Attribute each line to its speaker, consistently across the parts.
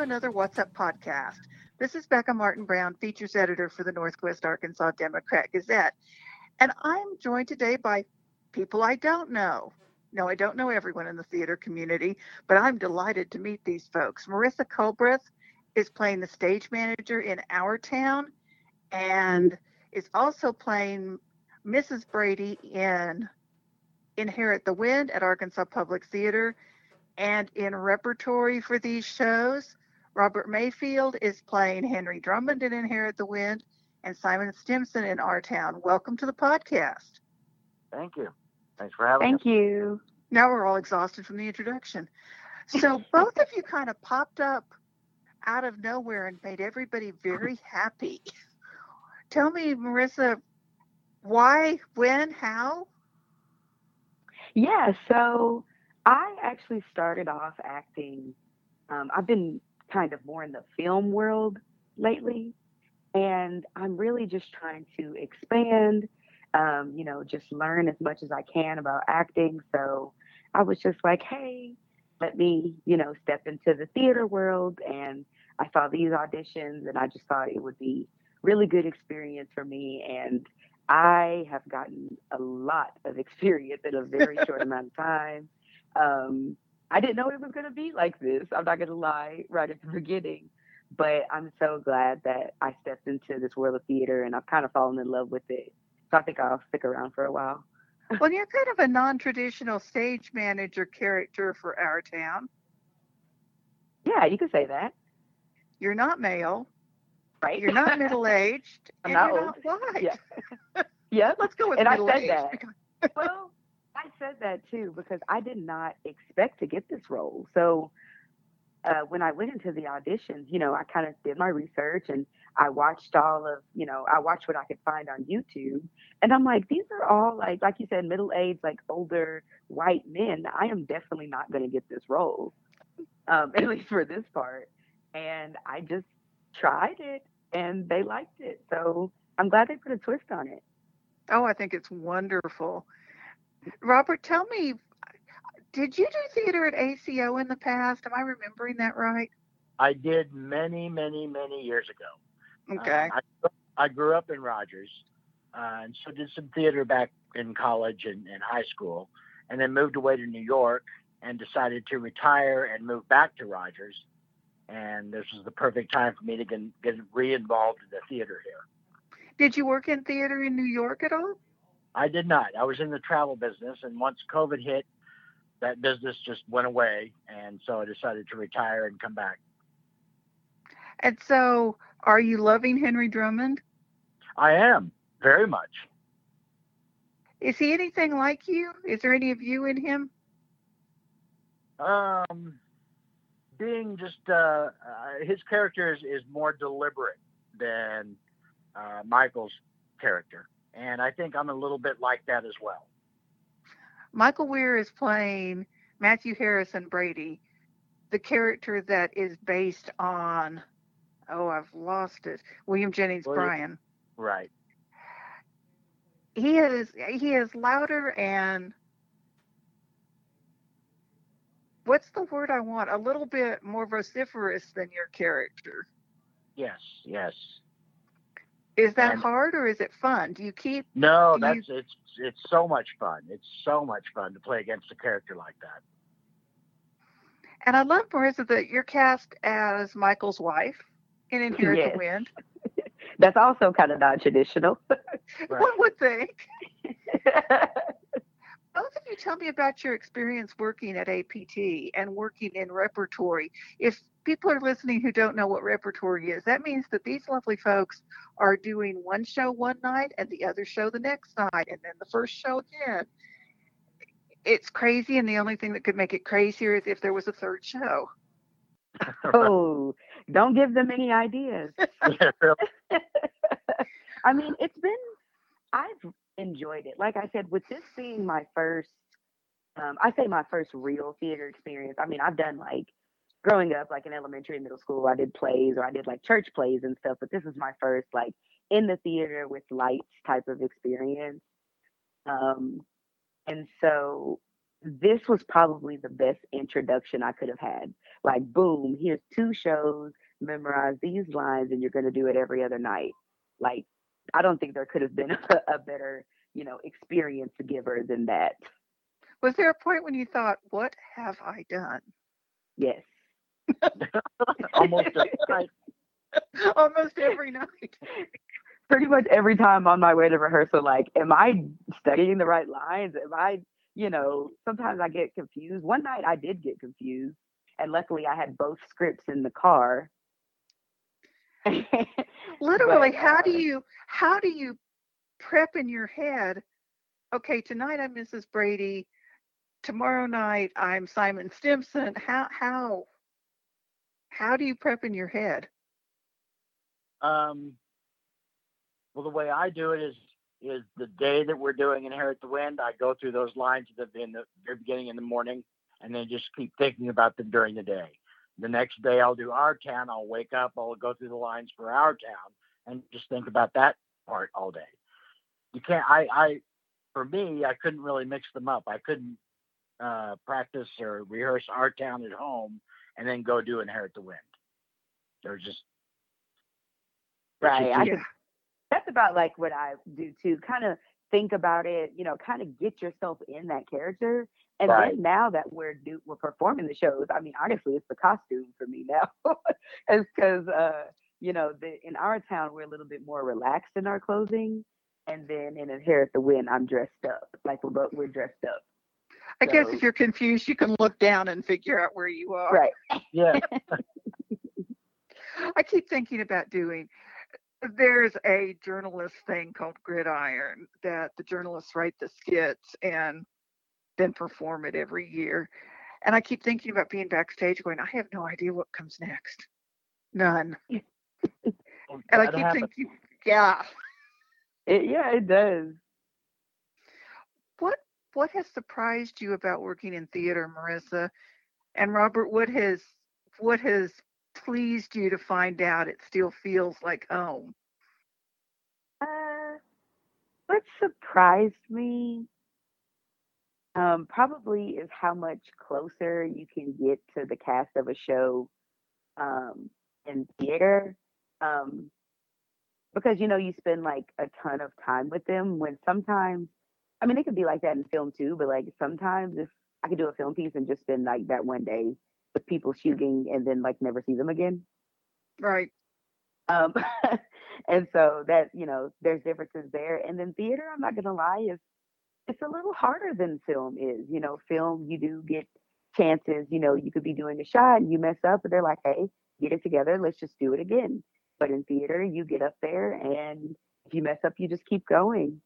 Speaker 1: another What's Up podcast. This is Becca Martin Brown, features editor for the Northwest Arkansas Democrat Gazette. And I'm joined today by people I don't know. No, I don't know everyone in the theater community, but I'm delighted to meet these folks. Marissa Culbreath is playing the stage manager in Our Town and is also playing Mrs. Brady in Inherit the Wind at Arkansas Public Theater. And in repertory for these shows, Robert Mayfield is playing Henry Drummond in Inherit the Wind and Simon Stimson in Our Town. Welcome to the podcast.
Speaker 2: Thank you. Thanks for having me.
Speaker 3: Thank
Speaker 2: us.
Speaker 3: you.
Speaker 1: Now we're all exhausted from the introduction. So both of you kind of popped up out of nowhere and made everybody very happy. Tell me, Marissa, why, when, how?
Speaker 3: Yeah, so I actually started off acting. Um, I've been kind of more in the film world lately, and I'm really just trying to expand, um, you know, just learn as much as I can about acting. So I was just like, hey, let me, you know, step into the theater world. And I saw these auditions, and I just thought it would be really good experience for me. And I have gotten a lot of experience in a very short amount of time. Um, I didn't know it was going to be like this. I'm not going to lie right at the beginning, but I'm so glad that I stepped into this world of theater and I've kind of fallen in love with it. So I think I'll stick around for a while.
Speaker 1: Well, you're kind of a non traditional stage manager character for our town.
Speaker 3: Yeah, you could say that,
Speaker 1: You're not male,
Speaker 3: right?
Speaker 1: you're not middle aged,
Speaker 3: I'm
Speaker 1: and
Speaker 3: not
Speaker 1: you're
Speaker 3: old.
Speaker 1: not white.
Speaker 3: Yeah. yeah.
Speaker 1: Let's go with
Speaker 3: And I
Speaker 1: middle
Speaker 3: said
Speaker 1: aged.
Speaker 3: that.
Speaker 1: because-
Speaker 3: well, I said that too because I did not expect to get this role. So uh, when I went into the auditions, you know, I kind of did my research and I watched all of, you know, I watched what I could find on YouTube, and I'm like, these are all like, like you said, middle aged, like older white men. I am definitely not going to get this role, um, at least for this part. And I just tried it, and they liked it. So I'm glad they put a twist on it.
Speaker 1: Oh, I think it's wonderful. Robert, tell me, did you do theater at ACO in the past? Am I remembering that right?
Speaker 2: I did many, many, many years ago.
Speaker 1: Okay.
Speaker 2: Uh, I, I grew up in Rogers, uh, and so did some theater back in college and, and high school, and then moved away to New York and decided to retire and move back to Rogers. And this was the perfect time for me to get, get re-involved in the theater here.
Speaker 1: did you work in theater in New York at all?
Speaker 2: I did not. I was in the travel business, and once COVID hit, that business just went away, and so I decided to retire and come back.
Speaker 1: And so, are you loving Henry Drummond?
Speaker 2: I am very much.
Speaker 1: Is he anything like you? Is there any of you in him?
Speaker 2: Um, being just uh, uh, his character is, is more deliberate than uh, Michael's character, and I think I'm a little bit like that as well.
Speaker 1: Michael Weir is playing Matthew Harrison Brady, the character that is based on, oh, I've lost it, William Jennings
Speaker 2: William-
Speaker 1: Bryan.
Speaker 2: Right.
Speaker 1: He is he is louder and what's the word I want? A little bit more vociferous than your character.
Speaker 2: Yes. Yes.
Speaker 1: Is that
Speaker 2: And-
Speaker 1: hard or is it fun? Do you keep
Speaker 2: No,
Speaker 1: Do you-
Speaker 2: that's it's it's so much fun. It's so much fun to play against a character like that.
Speaker 1: and I love Marissa that you're cast as Michael's wife in Inherit
Speaker 3: Yes.
Speaker 1: the Wind.
Speaker 3: That's also kind of non-traditional.
Speaker 2: Right.
Speaker 1: One would think. Both of you tell me about your experience working at APT and working in repertory. If people are listening who don't know what repertory is, that means that these lovely folks are doing one show one night and the other show the next night and then the first show again. It's crazy, and the only thing that could make it crazier is if there was a third show.
Speaker 3: oh, don't give them any ideas. I mean, it's been, I've enjoyed it. Like I said, with this being my first, um, I say my first real theater experience. I mean, I've done like growing up, like in elementary and middle school, I did plays or I did like church plays and stuff, but this is my first like in the theater with lights type of experience. Um, and so this was probably the best introduction I could have had like boom, here's two shows, memorize these lines, and you're going to do it every other night. Like I don't think there could have been a, a better you know experience giver than that.
Speaker 1: Was there a point when you thought, "What have I done?"
Speaker 3: Yes.
Speaker 2: Almost every night.
Speaker 1: Almost every night.
Speaker 3: Pretty much every time on my way to rehearsal, like, am I studying the right lines? Am I, you know, sometimes I get confused. One night I did get confused, and luckily I had both scripts in the car.
Speaker 1: Literally,
Speaker 3: But,
Speaker 1: how do
Speaker 3: uh,
Speaker 1: you how do you prep in your head? Okay, tonight I'm Mrs. Brady. Tomorrow night I'm Simon Stimson. How how how do you prep in your head?
Speaker 2: Um, well, the way I do it is is the day that we're doing Inherit the Wind. I go through those lines at the, in the very beginning in the morning, and then just keep thinking about them during the day. The next day I'll do Our Town. I'll wake up. I'll go through the lines for Our Town, and just think about that part all day. You can't. I I for me, I couldn't really mix them up. I couldn't uh, practice or rehearse Our Town at home and then go do Inherit the Wind. There's just it's just
Speaker 3: Right. I that's about like what I do too. Kind of think about it, you know, kind of get yourself in that character. And
Speaker 2: Right.
Speaker 3: then now that we're do, we're performing the shows, I mean, honestly, it's the costume for me now, it's because uh, you know, the, in our town we're a little bit more relaxed in our clothing, and then in Inherit the Wind, I'm dressed up like we're both we're dressed up.
Speaker 1: I guess if you're confused, you can look down and figure out where you are.
Speaker 3: Right.
Speaker 2: yeah.
Speaker 1: I keep thinking about doing. There's a journalist thing called Gridiron that the journalists write the skits and then perform it every year. And I keep thinking about being backstage going, I have no idea what comes next. None. And I keep
Speaker 2: happens.
Speaker 1: thinking, yeah.
Speaker 3: It, yeah, it does.
Speaker 1: What what has surprised you about working in theater, Marissa? And Robert, what has what has pleased you to find out it still feels like home?
Speaker 3: Uh, what surprised me um, probably is how much closer you can get to the cast of a show um, in theater. Um, because you know you spend like a ton of time with them when sometimes I mean it could be like that in film too, but like sometimes if I could do a film piece and just spend like that one day with people shooting and then like never see them again.
Speaker 1: Right.
Speaker 3: Um, and so that you know, there's differences there. And then theater, I'm not gonna lie, is it's a little harder than film is. You know, film you do get chances. You know, you could be doing a shot and you mess up, but they're like, hey, get it together, let's just do it again. But in theater, you get up there and if you mess up, you just keep going.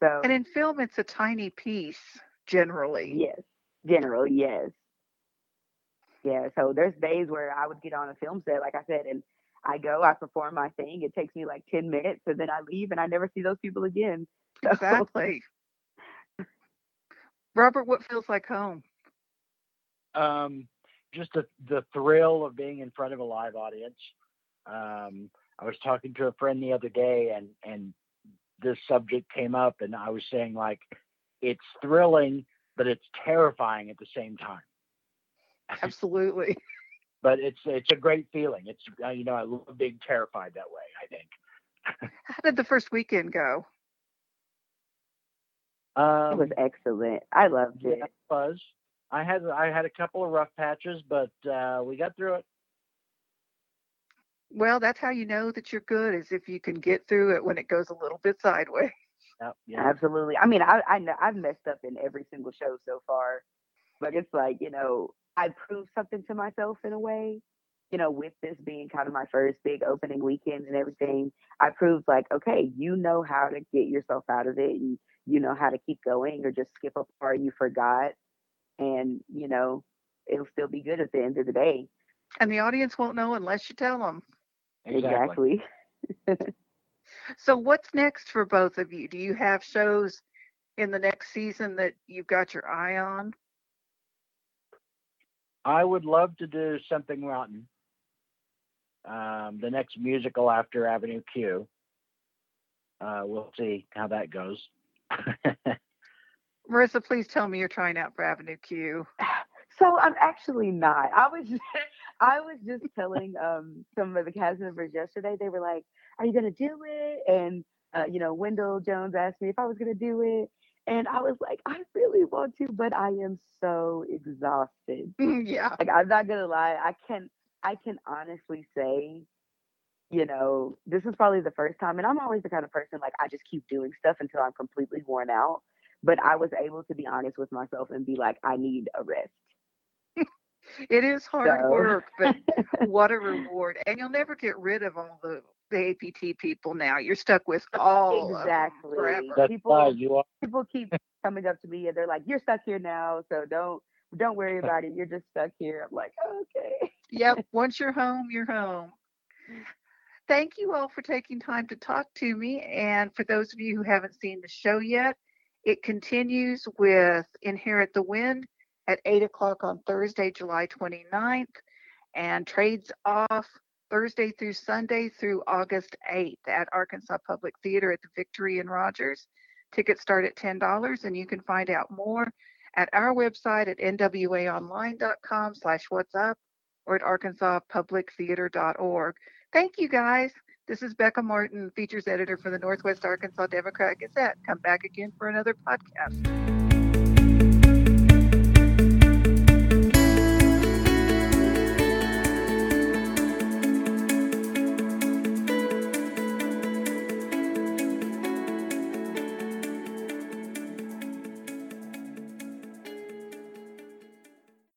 Speaker 3: So
Speaker 1: And in film, it's a tiny piece generally.
Speaker 3: Yes, general, yes. Yeah, so there's days where I would get on a film set, like I said, and I go, I perform my thing. It takes me like 10 minutes, and then I leave and I never see those people again. So,
Speaker 1: Exactly. Robert, what feels like home?
Speaker 2: um, just the, the thrill of being in front of a live audience. Um, I was talking to a friend the other day, and and this subject came up, and I was saying like, it's thrilling, but it's terrifying at the same time.
Speaker 1: Absolutely.
Speaker 2: But it's it's a great feeling. It's uh, you know I love being terrified that way. I think.
Speaker 1: How did the first weekend go?
Speaker 3: It
Speaker 2: Um,
Speaker 3: was excellent. I loved
Speaker 2: yeah,
Speaker 3: it.
Speaker 2: it was. I had I had a couple of rough patches, but uh, we got through it.
Speaker 1: Well, that's how you know that you're good, is if you can get through it when it goes a little bit sideways.
Speaker 2: Yep, yeah.
Speaker 3: Absolutely. I mean, I, I know I've messed up in every single show so far, but it's like, you know, I proved something to myself in a way, you know, with this being kind of my first big opening weekend and everything. I proved like, okay, you know how to get yourself out of it and you know how to keep going or just skip a part you forgot. And, you know, it'll still be good at the end of the day.
Speaker 1: And the audience won't know unless you tell them.
Speaker 2: Exactly.
Speaker 3: Exactly.
Speaker 1: So, what's next for both of you? Do you have shows in the next season that you've got your eye on?
Speaker 2: I would love to do something rotten. Um, the next musical after Avenue Q. Uh, we'll see how that goes.
Speaker 1: Marissa, please tell me you're trying out for Avenue Q.
Speaker 3: So I'm actually not. I was just, I was just telling um some of the cast members yesterday. They were like, "Are you gonna do it?" And uh, you know, Wendell Jones asked me if I was gonna do it, and I was like, "I really want to, but I am so exhausted."
Speaker 1: yeah.
Speaker 3: Like I'm not gonna lie, I can I can honestly say, you know, this is probably the first time, and I'm always the kind of person like I just keep doing stuff until I'm completely worn out. But I was able to be honest with myself and be like, I need a rest.
Speaker 1: It is hard
Speaker 3: So-
Speaker 1: work, but what a reward. And you'll never get rid of all the, the APT people now. You're stuck with all of them
Speaker 3: exactly. People
Speaker 2: you are.
Speaker 3: people keep coming up to me and they're like, "You're stuck here now, so don't don't worry about it. You're just stuck here." I'm like, "Okay."
Speaker 1: Yep. Once you're home, you're home. Thank you all for taking time to talk to me. And for those of you who haven't seen the show yet, it continues with Inherit the Wind at 8 o'clock on Thursday, July 29th, and trades off Thursday through Sunday through August 8th at Arkansas Public Theater at the Victory in Rogers. Tickets start at $10, and you can find out more at our website at nwaonline.com slash what's up or at arkansaspublictheater.org. Thank you, guys. This is Becca Martin, features editor for the Northwest Arkansas Democrat Gazette. Come back again for another podcast.